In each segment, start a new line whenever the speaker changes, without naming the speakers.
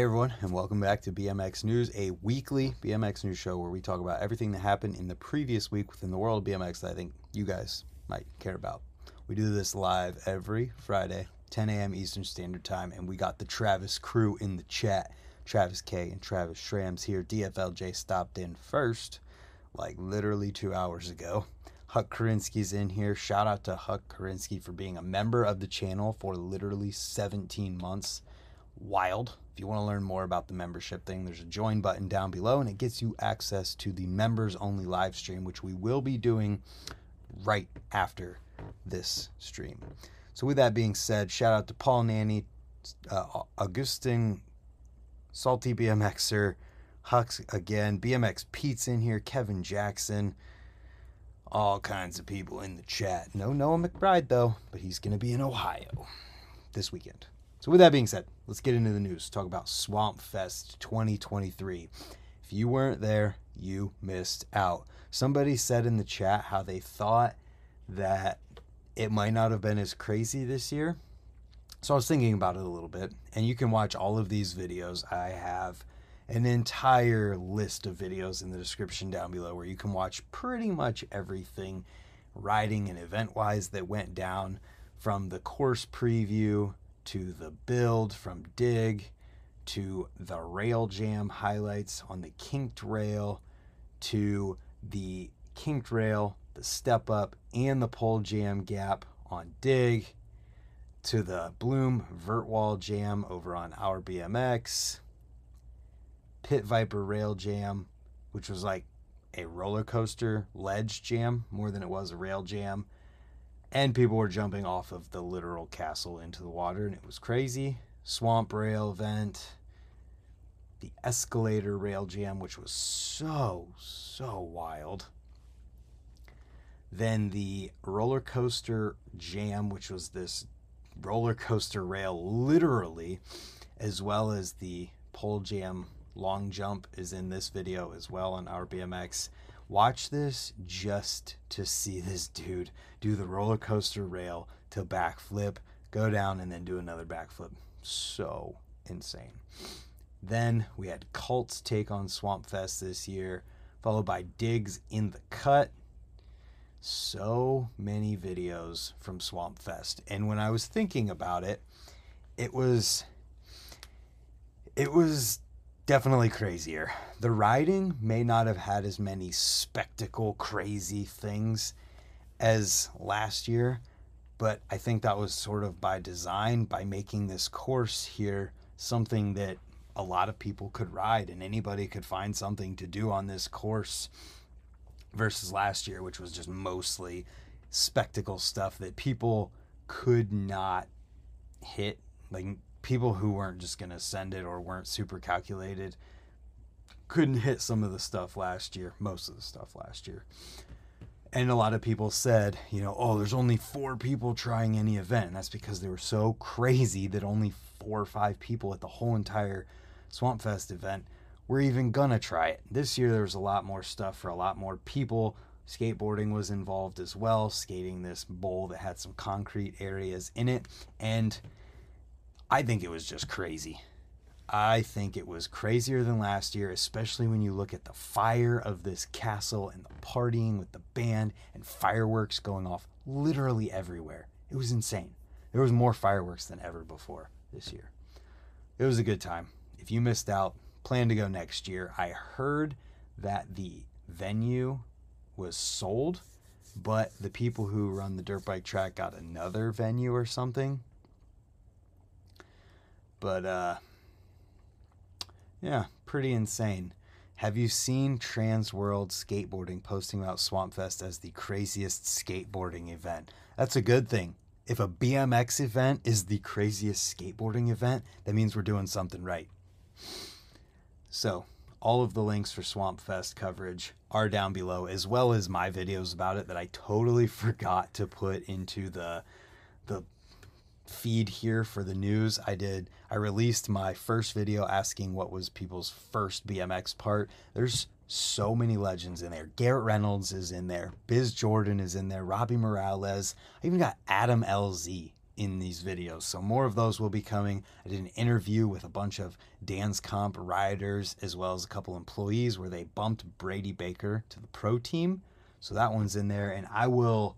Hey everyone, and welcome back to BMX News, a weekly BMX news show where we talk about everything that happened in the previous week within the world of BMX that I think you guys might care about. We do this live every Friday, 10 a.m. Eastern Standard Time, and we got the Travis crew in the chat. Travis K and Travis Shrams here. DFLJ stopped in first, like literally two hours ago. Huck Karinsky's in here. Shout out to Huck Karinsky for being a member of the channel for literally 17 months. Wild. If you want to learn more about the membership thing, there's a join button down below and it gets you access to the members only live stream, which we will be doing right after this stream. So, with that being said, shout out to Paul Nanny, uh, Augustin, Salty BMXer, Hux again, BMX Pete's in here, Kevin Jackson, all kinds of people in the chat. No Noah McBride though, but he's going to be in Ohio this weekend. So, with that being said, let's get into the news. Talk about Swamp Fest 2023. If you weren't there, you missed out. Somebody said in the chat how they thought that it might not have been as crazy this year. So I was thinking about it a little bit, and you can watch all of these videos. I have an entire list of videos in the description down below where you can watch pretty much everything riding and event wise that went down from the course preview to the build from Dig to the rail jam highlights on the kinked rail to the kinked rail, the step up, and the pole jam gap on Dig to the Bloom vert wall jam over on our BMX, Pit Viper rail jam, which was like a roller coaster ledge jam more than it was a rail jam and people were jumping off of the literal castle into the water, and it was crazy. Swamp rail event, the escalator rail jam, which was so, so wild. Then the roller coaster jam, which was this roller coaster rail, literally, as well as the pole jam long jump, is in this video as well on our BMX. Watch this just to see this dude do the roller coaster rail to backflip, go down, and then do another backflip. So insane. Then we had Cults take on Swamp Fest this year, followed by Digs in the Cut. So many videos from Swamp Fest. And when I was thinking about it, it was it was definitely crazier. The riding may not have had as many spectacle crazy things as last year, but I think that was sort of by design by making this course here something that a lot of people could ride and anybody could find something to do on this course versus last year which was just mostly spectacle stuff that people could not hit like people who weren't just going to send it or weren't super calculated couldn't hit some of the stuff last year, most of the stuff last year. And a lot of people said, you know, oh, there's only four people trying any event. And that's because they were so crazy that only four or five people at the whole entire Swamp Fest event were even gonna try it. This year there was a lot more stuff for a lot more people. Skateboarding was involved as well, skating this bowl that had some concrete areas in it. And I think it was just crazy. I think it was crazier than last year, especially when you look at the fire of this castle and the partying with the band and fireworks going off literally everywhere. It was insane. There was more fireworks than ever before this year. It was a good time. If you missed out, plan to go next year. I heard that the venue was sold, but the people who run the dirt bike track got another venue or something. But uh yeah, pretty insane. Have you seen Trans World Skateboarding posting about Swampfest as the craziest skateboarding event? That's a good thing. If a BMX event is the craziest skateboarding event, that means we're doing something right. So, all of the links for Swampfest coverage are down below, as well as my videos about it that I totally forgot to put into the the feed here for the news. I did I released my first video asking what was people's first BMX part. There's so many legends in there. Garrett Reynolds is in there. Biz Jordan is in there. Robbie Morales. I even got Adam LZ in these videos. So more of those will be coming. I did an interview with a bunch of Dan's Comp riders as well as a couple employees where they bumped Brady Baker to the pro team. So that one's in there and I will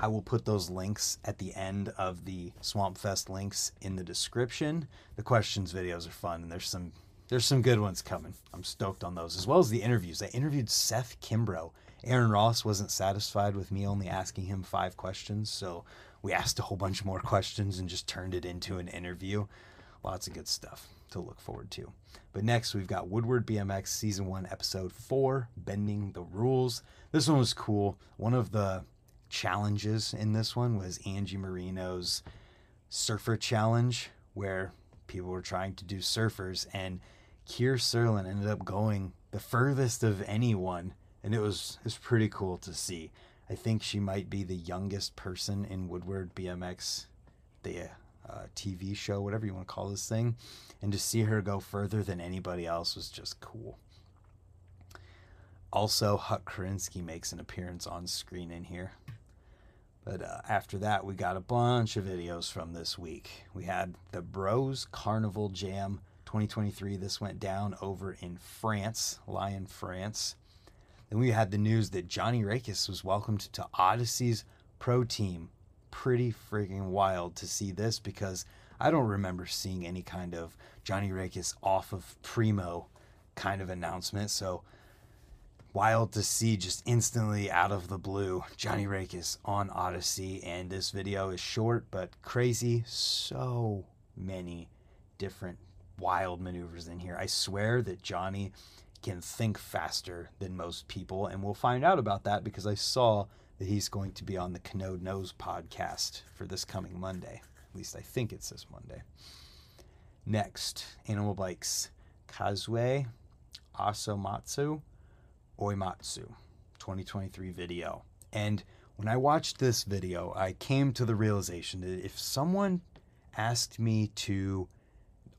I will put those links at the end of the Swamp Fest links in the description. The questions videos are fun and there's some there's some good ones coming. I'm stoked on those as well as the interviews. I interviewed Seth Kimbrough. Aaron Ross wasn't satisfied with me only asking him five questions, so we asked a whole bunch more questions and just turned it into an interview. Lots of good stuff to look forward to. But next, we've got Woodward BMX Season 1, Episode 4 Bending the Rules. This one was cool. One of the challenges in this one was Angie Marino's Surfer Challenge, where people were trying to do surfers, and Kier Serlin ended up going the furthest of anyone, and it was it was pretty cool to see. I think she might be the youngest person in Woodward BMX, the uh, TV show, whatever you want to call this thing, and to see her go further than anybody else was just cool. Also, Huck Karinsky makes an appearance on screen in here. But uh, after that, we got a bunch of videos from this week. We had the Bros Carnaval Jam 2023. This went down over in France, Lyon, France. Then we had the news that Johnny Raekes was welcomed to Odyssey's pro team. Pretty freaking wild to see this because I don't remember seeing any kind of Johnny Raekes off of Primo kind of announcement. So wild to see just instantly out of the blue Johnny Raekes on Odyssey. And this video is short but crazy. So many different wild maneuvers in here. I swear that Johnny can think faster than most people. And we'll find out about that because I saw that he's going to be on the Canode Knows podcast for this coming Monday. At least I think it's this Monday. Next, Animal Bikes. Kazuei Osomatsu Oimatsu 2023 video. And when I watched this video, I came to the realization that if someone asked me to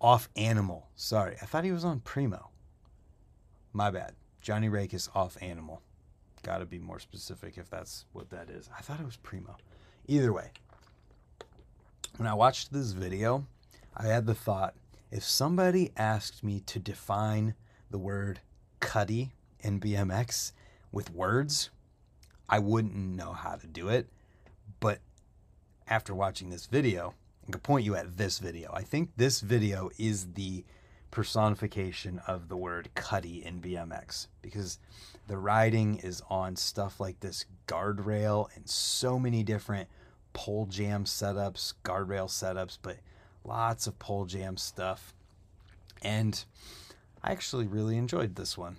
off Animal, sorry, I thought he was on Primo. My bad. Johnny Raekes off Animal. Got to be more specific if that's what that is. I thought it was Primo. Either way, when I watched this video, I had the thought if somebody asked me to define the word cutty in BMX with words, I wouldn't know how to do it. But after watching this video, I can point you at this video. I think this video is the personification of the word cutty in BMX because the riding is on stuff like this guardrail and so many different pole jam setups, guardrail setups, but lots of pole jam stuff. And I actually really enjoyed this one.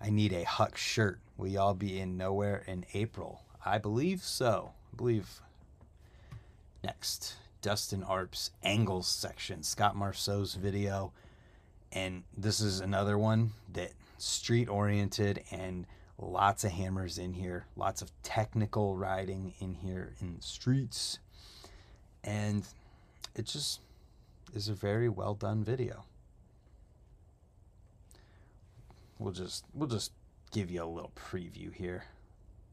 I need a Huck shirt. Will y'all be in nowhere in April? I believe so. I believe. Next, Dustin Arp's angles section, Scott Marceau's video. And this is another one that street oriented and lots of hammers in here, lots of technical riding in here in the streets. And it just is a very well done video we'll just we'll just give you a little preview here.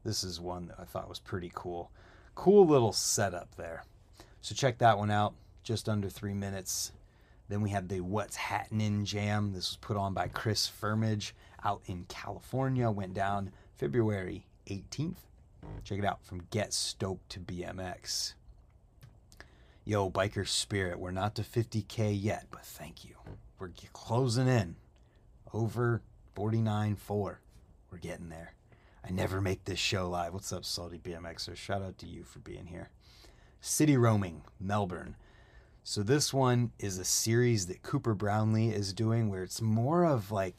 This is one that I thought was pretty cool. Cool little setup there. So check that one out. Just under three minutes. Then we had the What's Hatnin Jam. This was put on by Chris Firmage out in California. Went down February 18th. Check it out from Get Stoked to BMX. Yo, biker spirit, we're not to 50k yet, but thank you. We're closing in. Over 49 4. We're getting there. I never make this show live. What's up, Salty BMXer? Shout out to you for being here. City Roaming, Melbourne. So, this one is a series that Cooper Brownlee is doing where it's more of like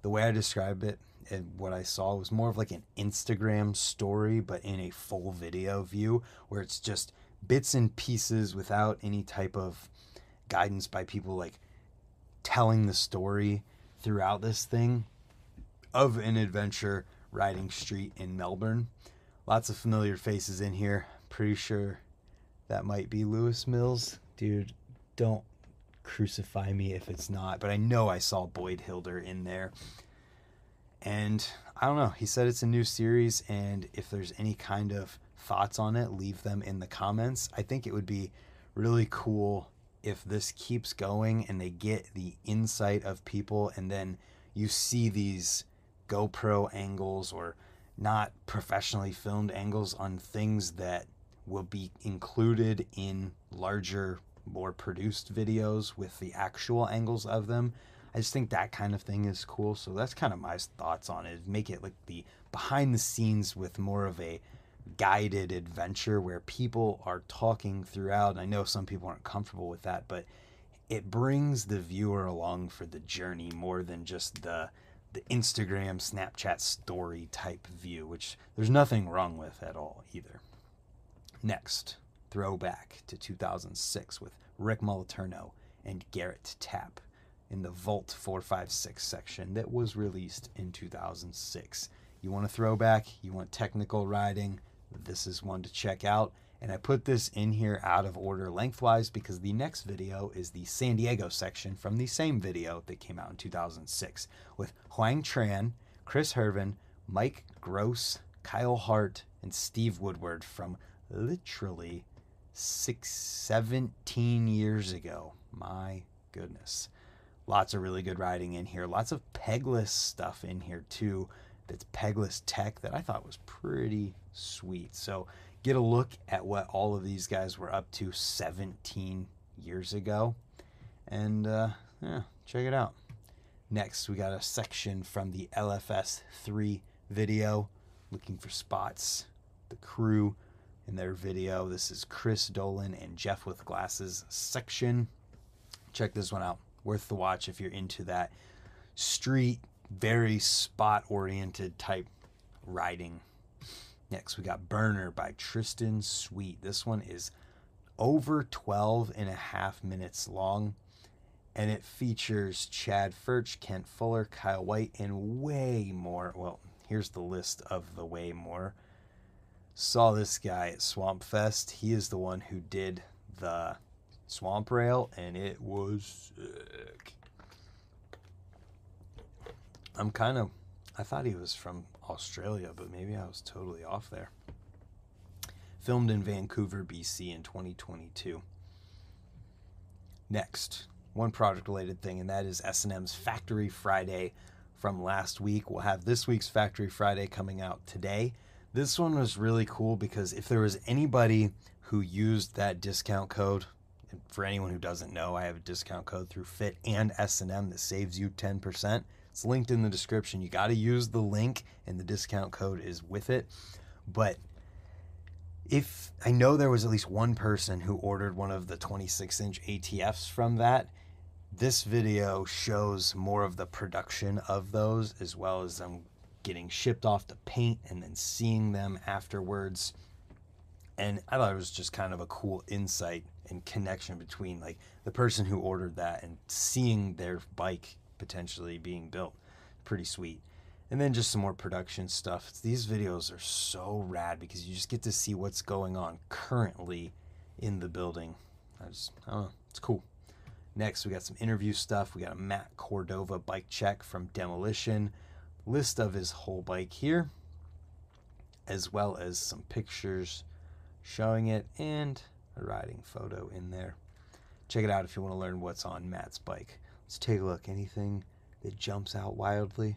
the way I describe it and what I saw was more of like an Instagram story, but in a full video view where it's just bits and pieces without any type of guidance by people like telling the story throughout this thing of an adventure riding street in Melbourne. Lots of familiar faces in here. Pretty sure that might be Lewis Mills. Dude, don't crucify me if it's not, but I know I saw Boyd Hilder in there. And I don't know. He said it's a new series, and if there's any kind of thoughts on it, leave them in the comments. I think it would be really cool if this keeps going and they get the insight of people, and then you see these GoPro angles or not professionally filmed angles on things that will be included in larger, more produced videos with the actual angles of them. I just think that kind of thing is cool. So that's kind of my thoughts on it. Make it like the behind the scenes with more of a guided adventure where people are talking throughout. I know some people aren't comfortable with that, but it brings the viewer along for the journey more than just the the Instagram, Snapchat story type view, which there's nothing wrong with at all either. Next, throwback to 2006 with Rick Moliterno and Garrett Tapp in the Vult 456 section that was released in 2006. You want a throwback, you want technical riding, this is one to check out. And I put this in here out of order lengthwise because the next video is the San Diego section from the same video that came out in 2006 with Huang Tran, Chris Herven, Mike Gross, Kyle Hart, and Steve Woodward from literally six, 17 years ago. My goodness. Lots of really good riding in here. Lots of pegless stuff in here too. That's pegless tech that I thought was pretty sweet. So get a look at what all of these guys were up to 17 years ago. And uh, yeah, check it out. Next, we got a section from the LFS 3 video looking for spots. The crew in their video. This is Chris Dolan and Jeff with Glasses section. Check this one out. Worth the watch if you're into that street, very spot oriented type riding Next, we got Burner by Tristan Sweet. This one is over 12 and a half minutes long, and it features Chad Furch, Kent Fuller, Kyle White, and way more. Well, here's the list of the way more. Saw this guy at Swamp Fest. He is the one who did the swamp rail, and it was sick. I'm kind of, I thought he was from Australia, but maybe I was totally off there. Filmed in Vancouver, BC in 2022. Next, one project related thing, and that is S&M's Factory Friday from last week. We'll have this week's Factory Friday coming out today. This one was really cool because if there was anybody who used that discount code, for anyone who doesn't know, I have a discount code through Fit and S&M that saves you 10%. It's linked in the description. You got to use the link, and the discount code is with it. But if I know there was at least one person who ordered one of the 26 inch ATFs from that, this video shows more of the production of those as well as them getting shipped off to paint and then seeing them afterwards. And I thought it was just kind of a cool insight and connection between like the person who ordered that and seeing their bike potentially being built. Pretty sweet. And then just some more production stuff. These videos are so rad because you just get to see what's going on currently in the building. I just, I don't know, it's cool. Next, we got some interview stuff. We got a Matt Cordova bike check from Demolition. List of his whole bike here, as well as some pictures showing it and a riding photo in there. Check it out if you want to learn what's on Matt's bike. Let's take a look. Anything that jumps out wildly?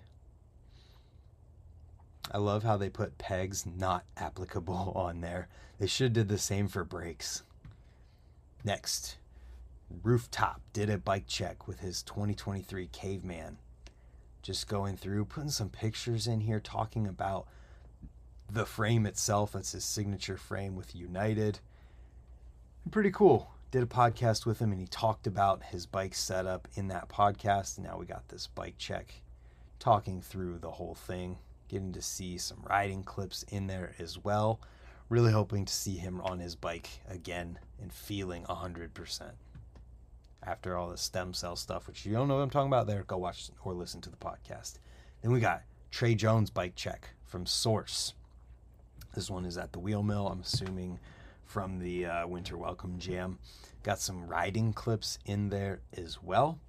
I love how they put pegs not applicable on there. They should have did the same for brakes. Next, Rooftop did a bike check with his 2023 Caveman. Just going through, putting some pictures in here, talking about the frame itself. That's his signature frame with United. Pretty cool did a podcast with him and he talked about his bike setup in that podcast. And now we got this bike check talking through the whole thing, getting to see some riding clips in there as well. Really hoping to see him on his bike again and feeling 100%. After all the stem cell stuff, which you don't know what I'm talking about there, go watch or listen to the podcast. Then we got Trey Jones bike check from Source. This one is at the wheel mill. I'm assuming from the uh, Winter Welcome Jam. Got some riding clips in there as well.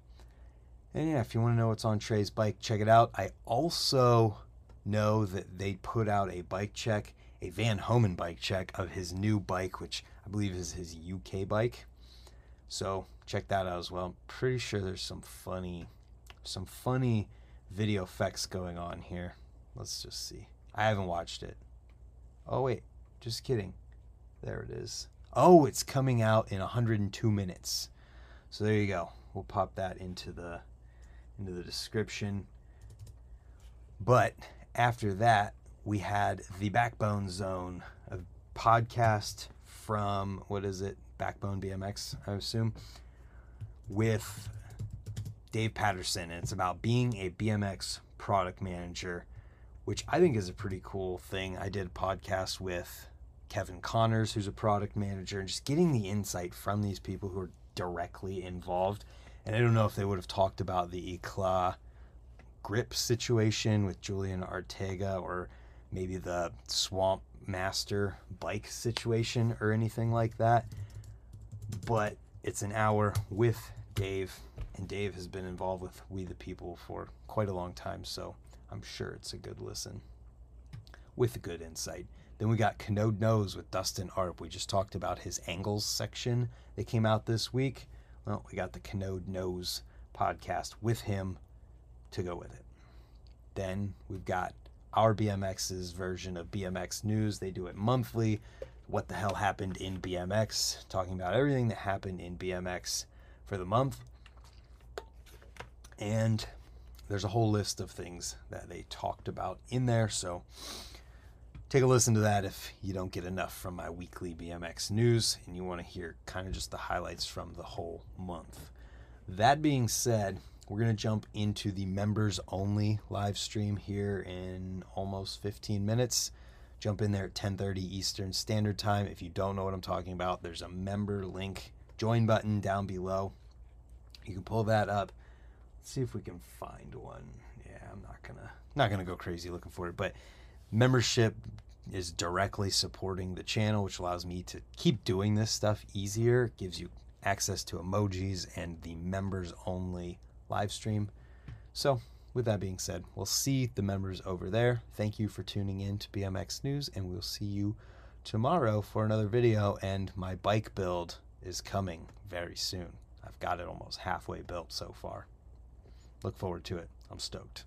And yeah, if you want to know what's on Trey's bike, check it out. I also know that they put out a bike check, a Van Homan bike check of his new bike, which I believe is his UK bike. So check that out as well. Pretty sure there's some funny, some funny video effects going on here. Let's just see. I haven't watched it. Oh wait, just kidding. There it is. Oh, it's coming out in 102 minutes. So there you go. We'll pop that into the into the description. But after that, we had the Backbone Zone, a podcast from what is it? Backbone BMX, I assume, with Dave Patterson. And it's about being a BMX product manager, which I think is a pretty cool thing. I did a podcast with Kevin Connors, who's a product manager, and just getting the insight from these people who are directly involved. And I don't know if they would have talked about the Eclat grip situation with Julian Ortega or maybe the Swamp Master bike situation or anything like that. But it's an hour with Dave, and Dave has been involved with We the People for quite a long time, so I'm sure it's a good listen with good insight. Then we got Canode Nose with Dustin Arp. We just talked about his angles section that came out this week. Well, we got the Canode Nose podcast with him to go with it. Then we've got our BMX's version of BMX News. They do it monthly. What the hell happened in BMX? Talking about everything that happened in BMX for the month. And there's a whole list of things that they talked about in there. So take a listen to that if you don't get enough from my weekly BMX news and you want to hear kind of just the highlights from the whole month. That being said, we're going to jump into the members only live stream here in almost 15 minutes. Jump in there at 10:30 Eastern Standard Time. If you don't know what I'm talking about, there's a member link join button down below. You can pull that up. Let's see if we can find one. Yeah, I'm not to not to go crazy looking for it, but membership is directly supporting the channel, which allows me to keep doing this stuff easier. It gives you access to emojis and the members only live stream. So, with that being said, we'll see the members over there. Thank you for tuning in to BMX News, and we'll see you tomorrow for another video. And my bike build is coming very soon. I've got it almost halfway built so far. Look forward to it. I'm stoked.